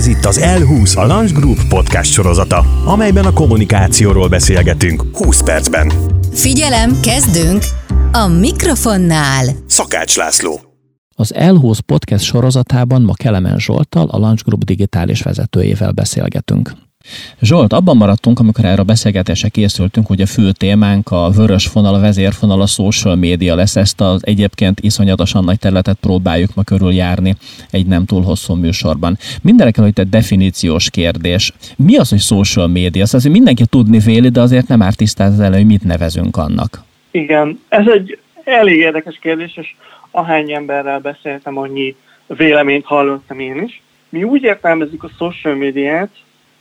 Ez itt az L20, a Lunch Group podcast sorozata, amelyben a kommunikációról beszélgetünk 20 percben. Figyelem, kezdünk! A mikrofonnál Szakács László. Az L20 podcast sorozatában ma Kelemen Zsoltal, a Lunch Group digitális vezetőjével beszélgetünk. Zsolt, abban maradtunk, amikor erre a beszélgetésre készültünk, hogy a fő témánk a vörös fonal, a vezérfonal, a social média lesz. Ezt az egyébként iszonyatosan nagy területet próbáljuk ma körüljárni egy nem túl hosszú műsorban. Mindenek előtt egy definíciós kérdés. Mi az, hogy social média? Azt azért mindenki tudni véli, de azért nem árt tisztázni elő, hogy mit nevezünk annak. Igen, ez egy elég érdekes kérdés, és ahány emberrel beszéltem, annyi véleményt hallottam én is. Mi úgy értelmezzük a social médiát,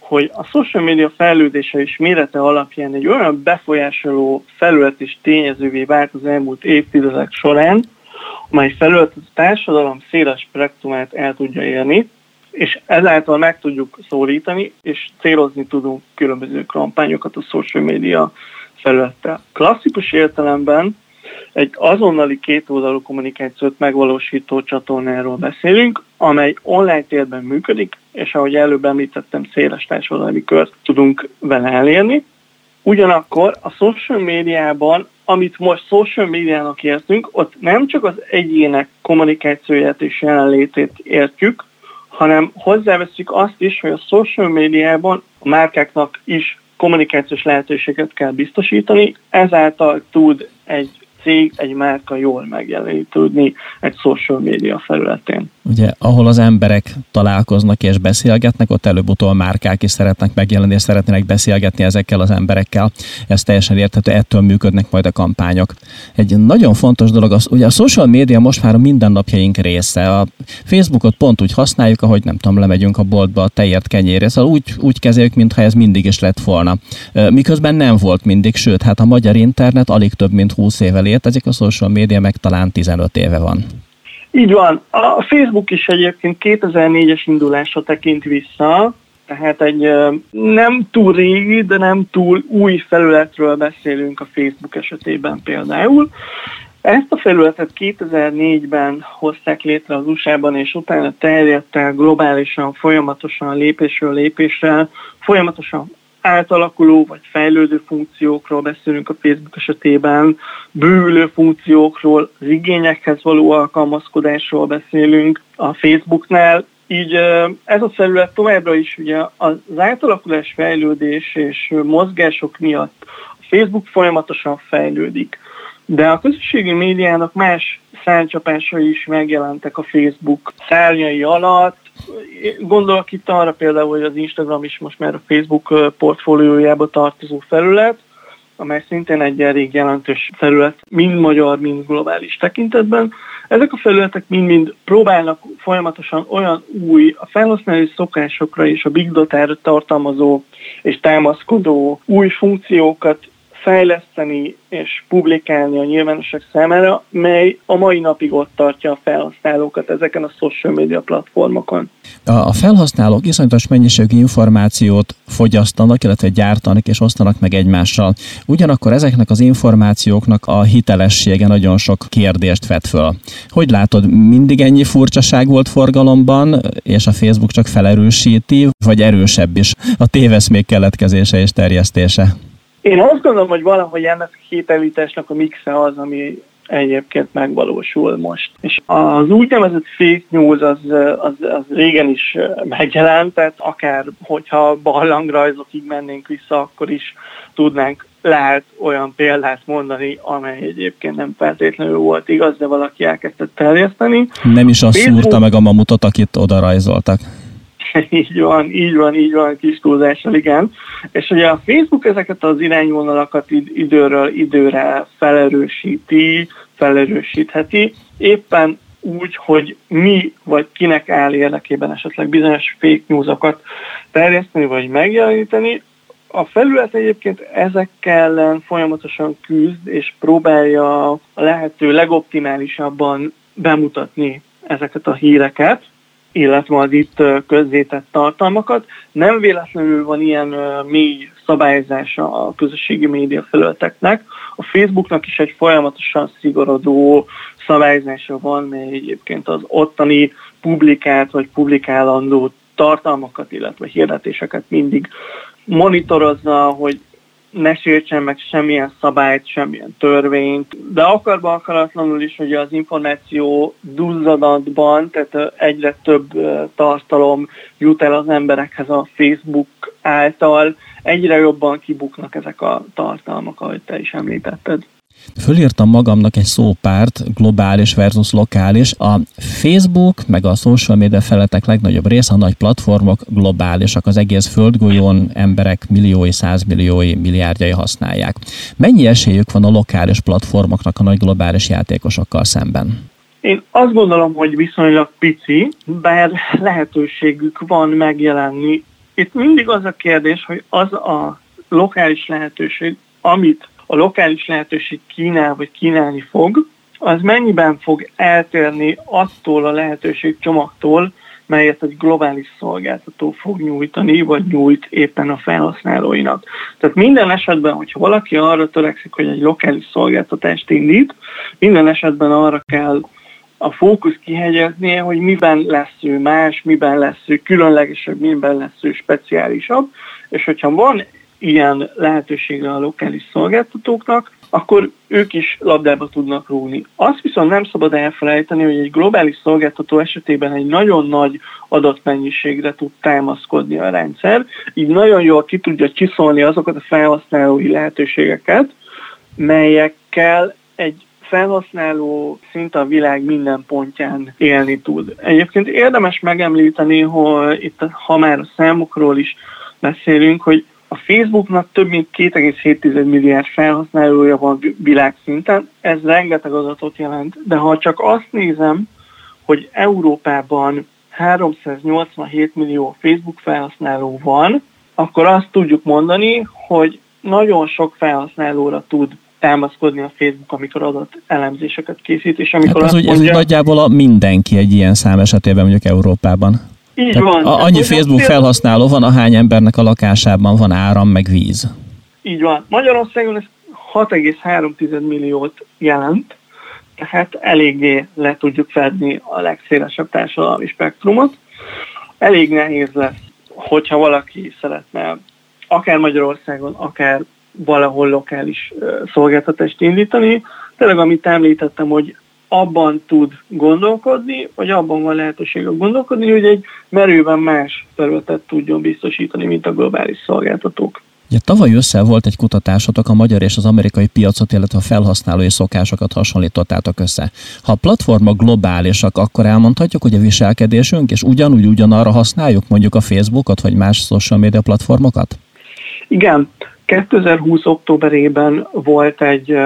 hogy a social media fejlődése és mérete alapján egy olyan befolyásoló felület és tényezővé vált az elmúlt évtizedek során, amely felület a társadalom széles spektrumát el tudja érni, és ezáltal meg tudjuk szólítani, és célozni tudunk különböző kampányokat a social media felülettel. Klasszikus értelemben egy azonnali kétoldalú kommunikációt megvalósító csatornáról beszélünk, amely online térben működik, és ahogy előbb említettem, széles társadalmi kört tudunk vele elérni. Ugyanakkor a social médiában, amit most social médiának értünk, ott nem csak az egyének kommunikációját és jelenlétét értjük, hanem hozzáveszünk azt is, hogy a social médiában a márkáknak is kommunikációs lehetőséget kell biztosítani, ezáltal tud egy cég, egy márka jól megjelenítődni egy social média felületén. Ugye, ahol az emberek találkoznak és beszélgetnek, ott előbb-utóbb márkák is szeretnek megjelenni, és szeretnének beszélgetni ezekkel az emberekkel. Ez teljesen érthető, ettől működnek majd a kampányok. Egy nagyon fontos dolog, az, ugye a social média most már a mindennapjaink része. A Facebookot pont úgy használjuk, ahogy nem tudom, lemegyünk a boltba a tejért kenyérre. Szóval úgy, úgy kezeljük, mintha ez mindig is lett volna. Miközben nem volt mindig, sőt, hát a magyar internet alig több mint 20 éve létezik, a social média meg talán 15 éve van. Így van. A Facebook is egyébként 2004-es indulásra tekint vissza, tehát egy nem túl régi, de nem túl új felületről beszélünk a Facebook esetében például. Ezt a felületet 2004-ben hozták létre az USA-ban, és utána terjedt el globálisan, folyamatosan lépésről lépésre, folyamatosan átalakuló vagy fejlődő funkciókról beszélünk a Facebook esetében, bővülő funkciókról, az igényekhez való alkalmazkodásról beszélünk a Facebooknál, így ez a felület továbbra is ugye az átalakulás, fejlődés és mozgások miatt a Facebook folyamatosan fejlődik. De a közösségi médiának más szárnycsapásai is megjelentek a Facebook szárnyai alatt, Gondolok itt arra például, hogy az Instagram is most már a Facebook portfóliójába tartozó felület, amely szintén egy elég jelentős felület, mind magyar, mind globális tekintetben. Ezek a felületek mind-mind próbálnak folyamatosan olyan új, a felhasználói szokásokra és a big data tartalmazó és támaszkodó új funkciókat fejleszteni és publikálni a nyilvánosság számára, mely a mai napig ott tartja a felhasználókat ezeken a social media platformokon. A felhasználók iszonyatos mennyiségű információt fogyasztanak, illetve gyártanak és osztanak meg egymással. Ugyanakkor ezeknek az információknak a hitelessége nagyon sok kérdést vet föl. Hogy látod, mindig ennyi furcsaság volt forgalomban, és a Facebook csak felerősíti, vagy erősebb is a téveszmék keletkezése és terjesztése? Én azt gondolom, hogy valahogy ennek a hitelításnak a mixe az, ami egyébként megvalósul most. És az úgynevezett fake news az, az, az régen is megjelent, tehát akár hogyha barlangrajzokig mennénk vissza, akkor is tudnánk lehet olyan példát mondani, amely egyébként nem feltétlenül volt igaz, de valaki elkezdte terjeszteni. Nem is azt Facebook... szúrta meg a mamutot, akit oda rajzoltak. így van, így van, így van, kis túlzással, igen. És ugye a Facebook ezeket az irányvonalakat időről időre felerősíti, felerősítheti, éppen úgy, hogy mi vagy kinek áll érdekében esetleg bizonyos fake newsokat terjeszteni vagy megjeleníteni, a felület egyébként ezekkel ellen folyamatosan küzd, és próbálja a lehető legoptimálisabban bemutatni ezeket a híreket illetve az itt közzétett tartalmakat. Nem véletlenül van ilyen mély szabályzása a közösségi média felületeknek. A Facebooknak is egy folyamatosan szigorodó szabályzása van, mely egyébként az ottani publikált vagy publikálandó tartalmakat, illetve hirdetéseket mindig monitorozza, hogy ne sértsen meg semmilyen szabályt, semmilyen törvényt, de akarba akaratlanul is, hogy az információ duzzadatban, tehát egyre több tartalom jut el az emberekhez a Facebook által, egyre jobban kibuknak ezek a tartalmak, ahogy te is említetted. Fölírtam magamnak egy szópárt, globális versus lokális. A Facebook, meg a social media feletek legnagyobb része, a nagy platformok globálisak, az egész földgolyón emberek milliói, százmilliói, milliárdjai használják. Mennyi esélyük van a lokális platformoknak a nagy globális játékosokkal szemben? Én azt gondolom, hogy viszonylag pici, bár lehetőségük van megjelenni. Itt mindig az a kérdés, hogy az a lokális lehetőség, amit a lokális lehetőség kínál vagy kínálni fog, az mennyiben fog eltérni attól a lehetőség csomagtól, melyet egy globális szolgáltató fog nyújtani, vagy nyújt éppen a felhasználóinak. Tehát minden esetben, hogyha valaki arra törekszik, hogy egy lokális szolgáltatást indít, minden esetben arra kell a fókusz kihegyeznie, hogy miben lesz ő más, miben lesz ő különlegesebb, miben lesz ő speciálisabb, és hogyha van ilyen lehetőségre a lokális szolgáltatóknak, akkor ők is labdába tudnak rúgni. Azt viszont nem szabad elfelejteni, hogy egy globális szolgáltató esetében egy nagyon nagy adatmennyiségre tud támaszkodni a rendszer, így nagyon jól ki tudja csiszolni azokat a felhasználói lehetőségeket, melyekkel egy felhasználó szinte a világ minden pontján élni tud. Egyébként érdemes megemlíteni, hogy itt, ha már a számokról is beszélünk, hogy a Facebooknak több mint 2,7 milliárd felhasználója van világszinten, ez rengeteg adatot jelent, de ha csak azt nézem, hogy Európában 387 millió Facebook felhasználó van, akkor azt tudjuk mondani, hogy nagyon sok felhasználóra tud támaszkodni a Facebook, amikor adat elemzéseket készít, és amikor hát ez, azt mondja, ez nagyjából a mindenki egy ilyen szám esetében mondjuk Európában. Így van. A, annyi Facebook felhasználó van, ahány embernek a lakásában van áram, meg víz. Így van. Magyarországon ez 6,3 milliót jelent, tehát eléggé le tudjuk fedni a legszélesebb társadalmi spektrumot. Elég nehéz lesz, hogyha valaki szeretne akár Magyarországon, akár valahol lokális szolgáltatást indítani. Tényleg, amit említettem, hogy abban tud gondolkodni, vagy abban van lehetőség gondolkodni, hogy egy merőben más területet tudjon biztosítani, mint a globális szolgáltatók. Ugye, tavaly össze volt egy kutatásotok a magyar és az amerikai piacot, illetve a felhasználói szokásokat hasonlítottátok össze. Ha a platformok globálisak, akkor elmondhatjuk, hogy a viselkedésünk, és ugyanúgy ugyanarra használjuk mondjuk a Facebookot, vagy más social media platformokat? Igen, 2020. októberében volt egy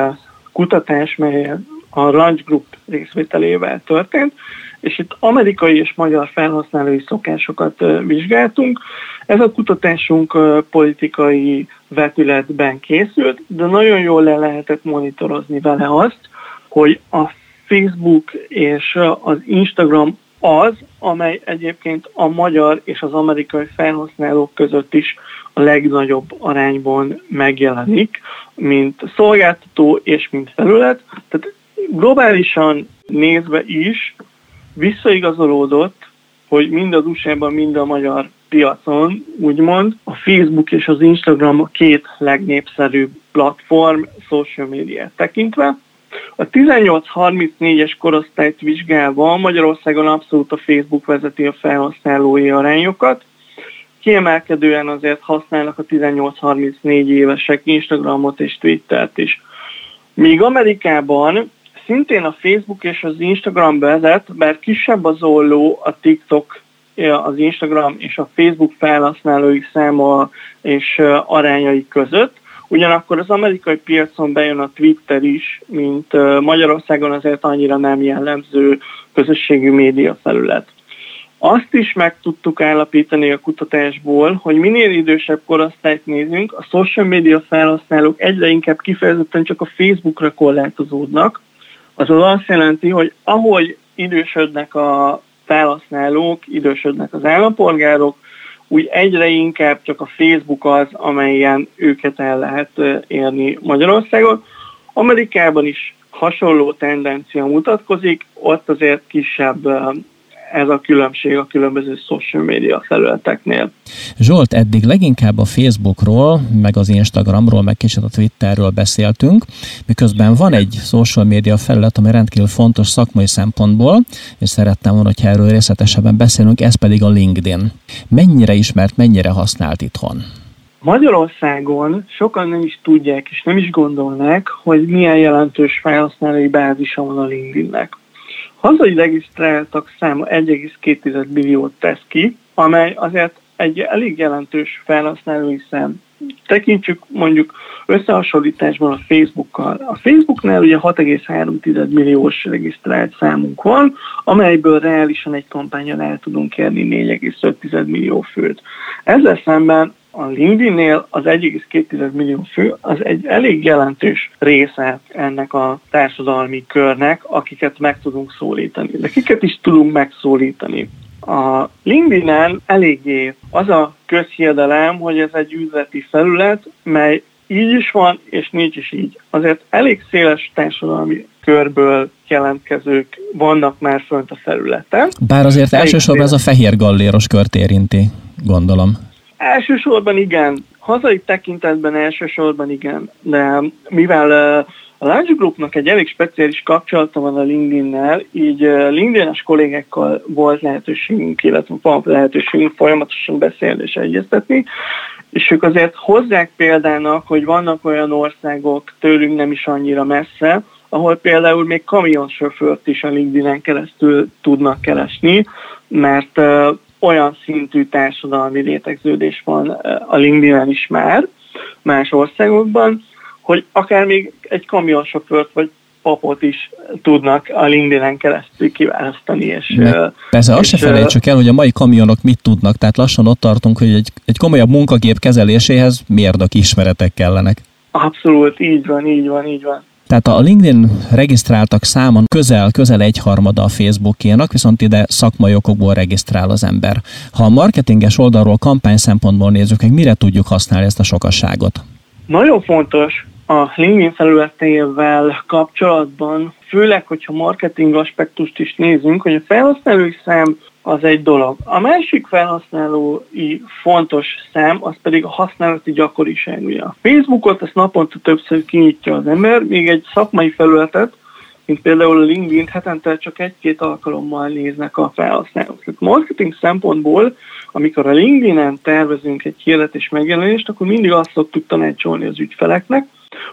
kutatás, mely a Ranch Group részvételével történt, és itt amerikai és magyar felhasználói szokásokat vizsgáltunk. Ez a kutatásunk politikai vetületben készült, de nagyon jól le lehetett monitorozni vele azt, hogy a Facebook és az Instagram az, amely egyébként a magyar és az amerikai felhasználók között is a legnagyobb arányban megjelenik, mint szolgáltató és mint felület. Tehát globálisan nézve is visszaigazolódott, hogy mind az USA-ban, mind a magyar piacon, úgymond, a Facebook és az Instagram a két legnépszerűbb platform social médiát tekintve. A 18-34-es korosztályt vizsgálva Magyarországon abszolút a Facebook vezeti a felhasználói arányokat. Kiemelkedően azért használnak a 18-34 évesek Instagramot és Twittert is. Míg Amerikában szintén a Facebook és az Instagram vezet, bár kisebb az olló a TikTok, az Instagram és a Facebook felhasználói száma és arányai között, Ugyanakkor az amerikai piacon bejön a Twitter is, mint Magyarországon azért annyira nem jellemző közösségi média felület. Azt is meg tudtuk állapítani a kutatásból, hogy minél idősebb korosztályt nézünk, a social media felhasználók egyre inkább kifejezetten csak a Facebookra korlátozódnak, azaz azt jelenti, hogy ahogy idősödnek a felhasználók, idősödnek az állampolgárok, úgy egyre inkább csak a Facebook az, amelyen őket el lehet érni Magyarországon. Amerikában is hasonló tendencia mutatkozik, ott azért kisebb ez a különbség a különböző social media felületeknél. Zsolt, eddig leginkább a Facebookról, meg az Instagramról, meg kicsit a Twitterről beszéltünk, miközben van egy social media felület, ami rendkívül fontos szakmai szempontból, és szerettem volna, hogy erről részletesebben beszélünk, ez pedig a LinkedIn. Mennyire ismert, mennyire használt itthon? Magyarországon sokan nem is tudják és nem is gondolnak, hogy milyen jelentős felhasználói bázisa van a LinkedInnek. Hazai regisztráltak száma 1,2 milliót tesz ki, amely azért egy elég jelentős felhasználói szám. Tekintsük mondjuk összehasonlításban a Facebookkal. A Facebooknál ugye 6,3 milliós regisztrált számunk van, amelyből reálisan egy kampányon el tudunk érni 4,5 millió főt. Ezzel szemben a LinkedIn-nél az 1,2 millió fő az egy elég jelentős része ennek a társadalmi körnek, akiket meg tudunk szólítani. De kiket is tudunk megszólítani? A LinkedIn-en eléggé az a közhiedelem, hogy ez egy üzleti felület, mely így is van, és nincs is így. Azért elég széles társadalmi körből jelentkezők vannak már fönt a felületen. Bár azért elsősorban ez a fehér galléros kört érinti, gondolom. Elsősorban igen, hazai tekintetben elsősorban igen, de mivel a Lunch Groupnak egy elég speciális kapcsolata van a LinkedIn-nel, így LinkedIn-es kollégákkal volt lehetőségünk, illetve van lehetőségünk folyamatosan beszélni és egyeztetni, és ők azért hozzák példának, hogy vannak olyan országok tőlünk nem is annyira messze, ahol például még kamionsofőrt is a LinkedIn-en keresztül tudnak keresni, mert olyan szintű társadalmi létegződés van a LinkedIn-en is már más országokban, hogy akár még egy kamionsofőrt vagy papot is tudnak a LinkedIn-en keresztül kiválasztani. És, Persze, azt se felejtsük el, hogy a mai kamionok mit tudnak, tehát lassan ott tartunk, hogy egy, egy komolyabb munkagép kezeléséhez mérnök ismeretek kellenek. Abszolút, így van, így van, így van. Tehát a LinkedIn regisztráltak számon közel, közel egyharmada a Facebookénak, viszont ide szakmai okokból regisztrál az ember. Ha a marketinges oldalról kampány szempontból nézzük, meg mire tudjuk használni ezt a sokasságot? Nagyon fontos a LinkedIn felületével kapcsolatban, főleg, hogyha marketing aspektust is nézünk, hogy a felhasználói szám az egy dolog. A másik felhasználói fontos szám, az pedig a használati gyakoriság. Facebookot ezt naponta többször kinyitja az ember, még egy szakmai felületet, mint például a LinkedIn hetente csak egy-két alkalommal néznek a felhasználók. Tehát marketing szempontból, amikor a LinkedIn-en tervezünk egy hirdetés megjelenést, akkor mindig azt szoktuk tanácsolni az ügyfeleknek,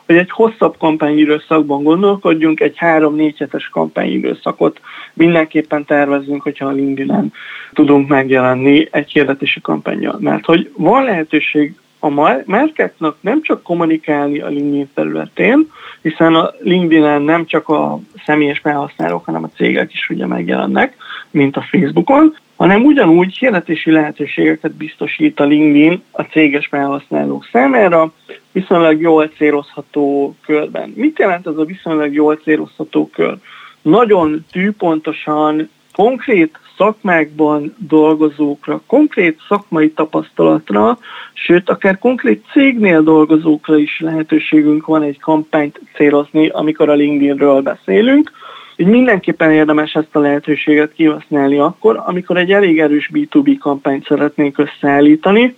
hogy egy hosszabb kampányidőszakban gondolkodjunk, egy három-négy hetes kampányidőszakot mindenképpen tervezünk, hogyha a LinkedIn-en tudunk megjelenni egy hirdetési kampányjal. Mert hogy van lehetőség a márkáknak nem csak kommunikálni a LinkedIn területén, hiszen a LinkedIn-en nem csak a személyes felhasználók, hanem a cégek is ugye megjelennek, mint a Facebookon, hanem ugyanúgy hirdetési lehetőségeket biztosít a LinkedIn a céges felhasználók számára, viszonylag jól célozható körben. Mit jelent ez a viszonylag jól célozható kör? Nagyon tűpontosan, konkrét szakmákban dolgozókra, konkrét szakmai tapasztalatra, sőt, akár konkrét cégnél dolgozókra is lehetőségünk van egy kampányt célozni, amikor a LinkedInről beszélünk. Így mindenképpen érdemes ezt a lehetőséget kihasználni akkor, amikor egy elég erős B2B kampányt szeretnénk összeállítani,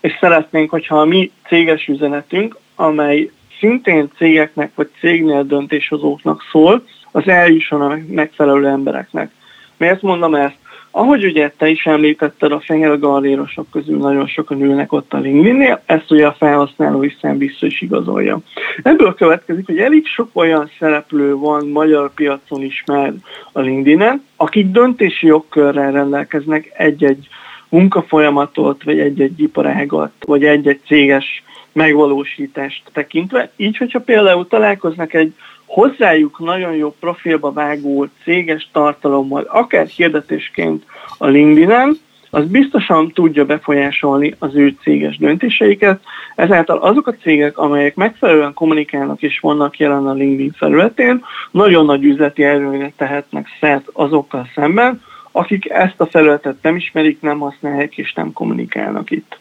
és szeretnénk, hogyha a mi céges üzenetünk, amely szintén cégeknek vagy cégnél döntéshozóknak szól, az eljusson a megfelelő embereknek. Miért mondom ezt? Ahogy ugye te is említetted, a fehér gallérosok közül nagyon sokan ülnek ott a LinkedIn-nél, ezt ugye a felhasználói szem vissza is igazolja. Ebből következik, hogy elég sok olyan szereplő van magyar piacon is már a LinkedIn-en, akik döntési jogkörrel rendelkeznek egy-egy munkafolyamatot, vagy egy-egy iparágat, vagy egy-egy céges megvalósítást tekintve. Így, hogyha például találkoznak egy hozzájuk nagyon jó profilba vágó céges tartalommal, akár hirdetésként a LinkedIn-en, az biztosan tudja befolyásolni az ő céges döntéseiket, ezáltal azok a cégek, amelyek megfelelően kommunikálnak és vannak jelen a LinkedIn felületén, nagyon nagy üzleti erőre tehetnek szert azokkal szemben, akik ezt a felületet nem ismerik, nem használják és nem kommunikálnak itt.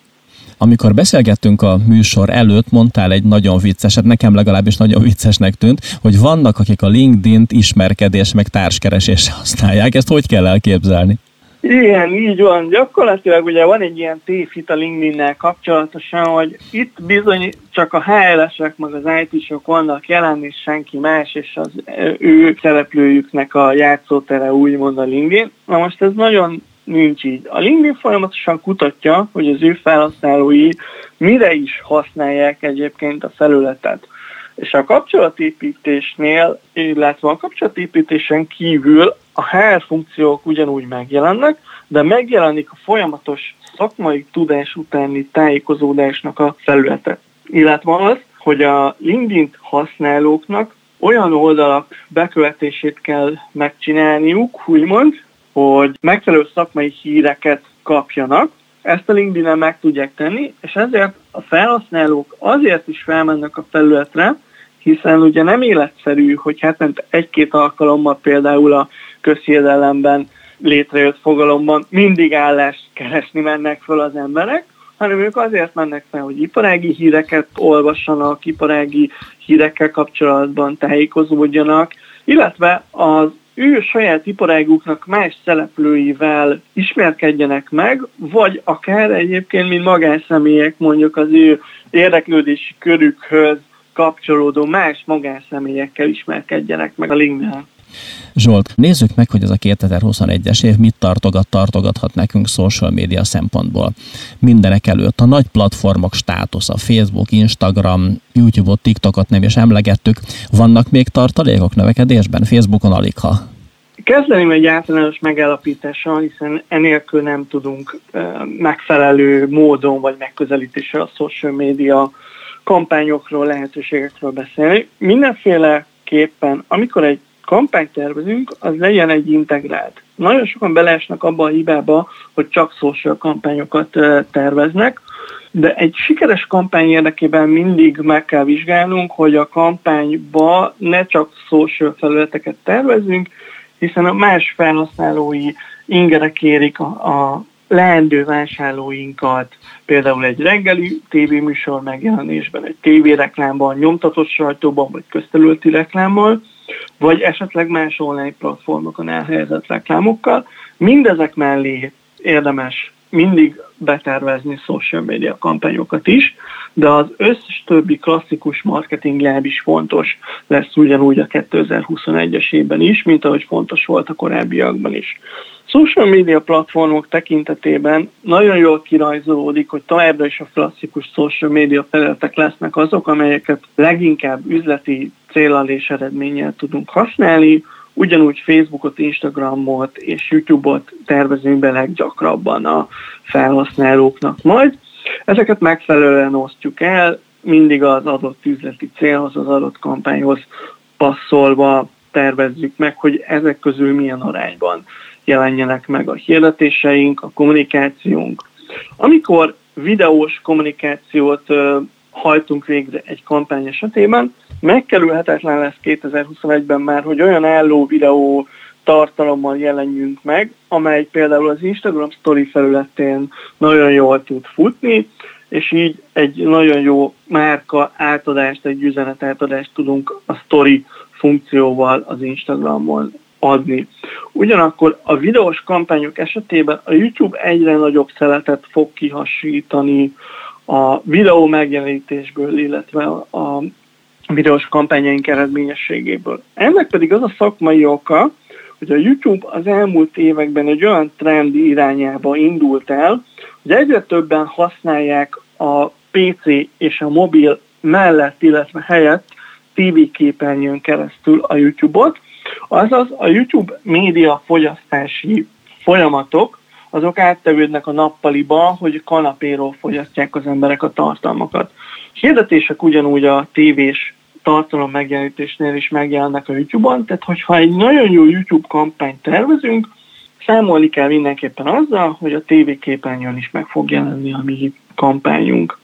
Amikor beszélgettünk a műsor előtt, mondtál egy nagyon vicceset, nekem legalábbis nagyon viccesnek tűnt, hogy vannak, akik a LinkedIn-t ismerkedés meg társkeresésre használják. Ezt hogy kell elképzelni? Igen, így van. Gyakorlatilag ugye van egy ilyen tévhit a LinkedIn-nel kapcsolatosan, hogy itt bizony csak a HRS-ek, meg az IT-sok vannak jelen, és senki más, és az ő szereplőjüknek a játszótere úgymond a LinkedIn. Na most ez nagyon nincs így. A LinkedIn folyamatosan kutatja, hogy az ő felhasználói mire is használják egyébként a felületet. És a kapcsolatépítésnél, illetve a kapcsolatépítésen kívül a HR funkciók ugyanúgy megjelennek, de megjelenik a folyamatos szakmai tudás utáni tájékozódásnak a felülete. Illetve az, hogy a LinkedIn használóknak olyan oldalak bekövetését kell megcsinálniuk, úgymond, hogy megfelelő szakmai híreket kapjanak, ezt a LinkedIn-en meg tudják tenni, és ezért a felhasználók azért is felmennek a felületre, hiszen ugye nem életszerű, hogy hetente egy-két alkalommal például a közhiedelemben létrejött fogalomban mindig állást keresni mennek fel az emberek, hanem ők azért mennek fel, hogy iparági híreket olvassanak, iparági hírekkel kapcsolatban tájékozódjanak, illetve az ő saját iparáguknak más szereplőivel ismerkedjenek meg, vagy akár egyébként, mint magánszemélyek mondjuk az ő érdeklődési körükhöz kapcsolódó más magánszemélyekkel ismerkedjenek meg a LinkedIn. Zsolt, nézzük meg, hogy ez a 2021-es év mit tartogat, tartogathat nekünk social média szempontból. Mindenek előtt a nagy platformok státusza, Facebook, Instagram, YouTube-ot, TikTokot nem is emlegettük. Vannak még tartalékok növekedésben? Facebookon alig ha. Kezdeném egy általános megállapítással, hiszen enélkül nem tudunk megfelelő módon vagy megközelítéssel a social média kampányokról, lehetőségekről beszélni. Mindenféleképpen, amikor egy kampányt tervezünk, az legyen egy integrált. Nagyon sokan beleesnek abba a hibába, hogy csak social kampányokat terveznek, de egy sikeres kampány érdekében mindig meg kell vizsgálnunk, hogy a kampányba ne csak social felületeket tervezünk, hiszen a más felhasználói ingerek érik a, a leendő vásárlóinkat, például egy reggeli tévéműsor megjelenésben, egy tévéreklámban, nyomtatott sajtóban, vagy közterületi reklámmal, vagy esetleg más online platformokon elhelyezett reklámokkal. Mindezek mellé érdemes mindig betervezni social media kampányokat is, de az összes többi klasszikus marketing láb is fontos lesz ugyanúgy a 2021-es évben is, mint ahogy fontos volt a korábbiakban is. Social media platformok tekintetében nagyon jól kirajzolódik, hogy továbbra is a klasszikus social media felületek lesznek azok, amelyeket leginkább üzleti célal és eredménnyel tudunk használni, ugyanúgy Facebookot, Instagramot és YouTube-ot tervezünk be leggyakrabban a felhasználóknak majd. Ezeket megfelelően osztjuk el, mindig az adott üzleti célhoz, az adott kampányhoz passzolva tervezzük meg, hogy ezek közül milyen arányban jelenjenek meg a hirdetéseink, a kommunikációnk. Amikor videós kommunikációt hajtunk végre egy kampány esetében, megkerülhetetlen lesz 2021-ben már, hogy olyan álló videó tartalommal jelenjünk meg, amely például az Instagram Story felületén nagyon jól tud futni, és így egy nagyon jó márka átadást, egy üzenet átadást tudunk a Story funkcióval az Instagramon adni. Ugyanakkor a videós kampányok esetében a YouTube egyre nagyobb szeletet fog kihasítani a videó megjelenítésből, illetve a videós kampányaink eredményességéből. Ennek pedig az a szakmai oka, hogy a YouTube az elmúlt években egy olyan trend irányába indult el, hogy egyre többen használják a PC és a mobil mellett, illetve helyett TV képernyőn keresztül a YouTube-ot, azaz a YouTube média fogyasztási folyamatok azok áttevődnek a nappaliba, hogy kanapéról fogyasztják az emberek a tartalmakat. Hirdetések ugyanúgy a tévés tartalom megjelenítésnél is megjelennek a YouTube-on, tehát hogyha egy nagyon jó YouTube kampányt tervezünk, számolni kell mindenképpen azzal, hogy a TV képernyőn is meg fog jelenni a mi kampányunk.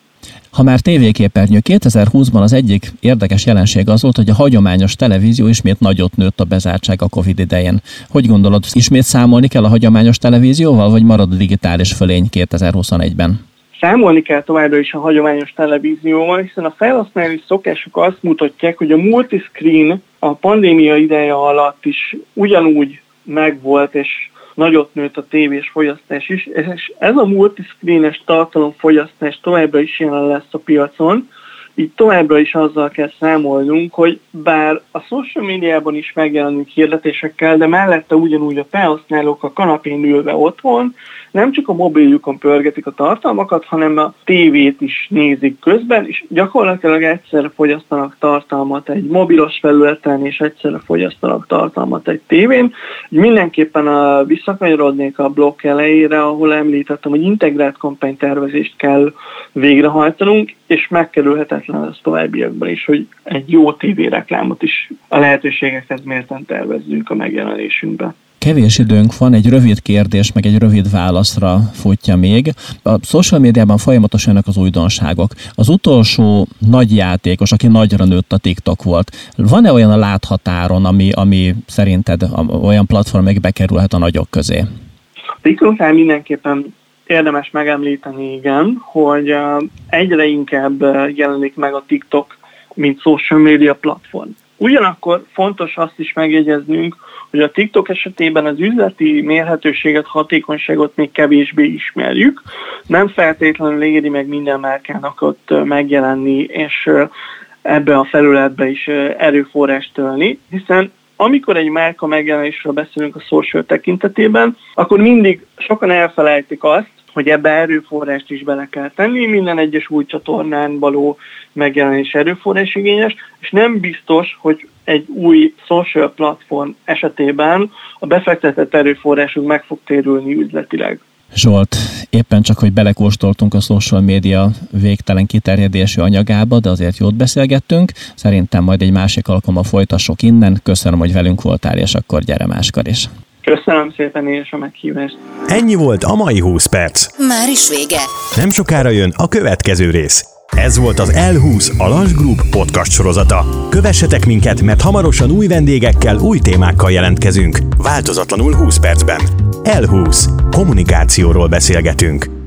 Ha már tévéképernyő, 2020-ban az egyik érdekes jelenség az volt, hogy a hagyományos televízió ismét nagyot nőtt a bezártság a Covid idején. Hogy gondolod, ismét számolni kell a hagyományos televízióval, vagy marad a digitális fölény 2021-ben? Számolni kell továbbra is a hagyományos televízióval, hiszen a felhasználói szokások azt mutatják, hogy a multiscreen a pandémia ideje alatt is ugyanúgy megvolt, és nagyot nőtt a tévés fogyasztás is, és ez a multiscreenes tartalomfogyasztás továbbra is jelen lesz a piacon, így továbbra is azzal kell számolnunk, hogy bár a social médiában is megjelenünk hirdetésekkel, de mellette ugyanúgy a felhasználók a kanapén ülve otthon nem csak a mobiljukon pörgetik a tartalmakat, hanem a tévét is nézik közben, és gyakorlatilag egyszerre fogyasztanak tartalmat egy mobilos felületen, és egyszerre fogyasztanak tartalmat egy tévén. Mindenképpen a, visszakanyarodnék a blokk elejére, ahol említettem, hogy integrált kampánytervezést kell végrehajtanunk, és megkerülhetetlen ez továbbiakban is, hogy egy jó tévéreklámot is a lehetőségekhez mérten tervezzünk a megjelenésünkbe. Kevés időnk van, egy rövid kérdés, meg egy rövid válaszra futja még. A social médiában folyamatosan jönnek az újdonságok. Az utolsó nagy játékos, aki nagyra nőtt a TikTok volt, van-e olyan a láthatáron, ami, ami szerinted olyan platform, meg bekerülhet a nagyok közé? TikToknál mindenképpen érdemes megemlíteni, igen, hogy egyre inkább jelenik meg a TikTok, mint social media platform. Ugyanakkor fontos azt is megjegyeznünk, hogy a TikTok esetében az üzleti mérhetőséget, hatékonyságot még kevésbé ismerjük. Nem feltétlenül éri meg minden márkának ott megjelenni, és ebbe a felületbe is erőforrást tölni, hiszen amikor egy márka megjelenésről beszélünk a social tekintetében, akkor mindig sokan elfelejtik azt, hogy ebbe erőforrást is bele kell tenni, minden egyes új csatornán való megjelenés erőforrás igényes, és nem biztos, hogy egy új social platform esetében a befektetett erőforrásunk meg fog térülni üzletileg. Zsolt, éppen csak, hogy belekóstoltunk a social média végtelen kiterjedésű anyagába, de azért jót beszélgettünk. Szerintem majd egy másik alkalommal folytassuk innen. Köszönöm, hogy velünk voltál, és akkor gyere máskor is. Köszönöm szépen én is a meghívást. Ennyi volt a mai 20 perc. Már is vége. Nem sokára jön a következő rész. Ez volt az L20 a Group podcast sorozata. Kövessetek minket, mert hamarosan új vendégekkel, új témákkal jelentkezünk. Változatlanul 20 percben. L20. Kommunikációról beszélgetünk.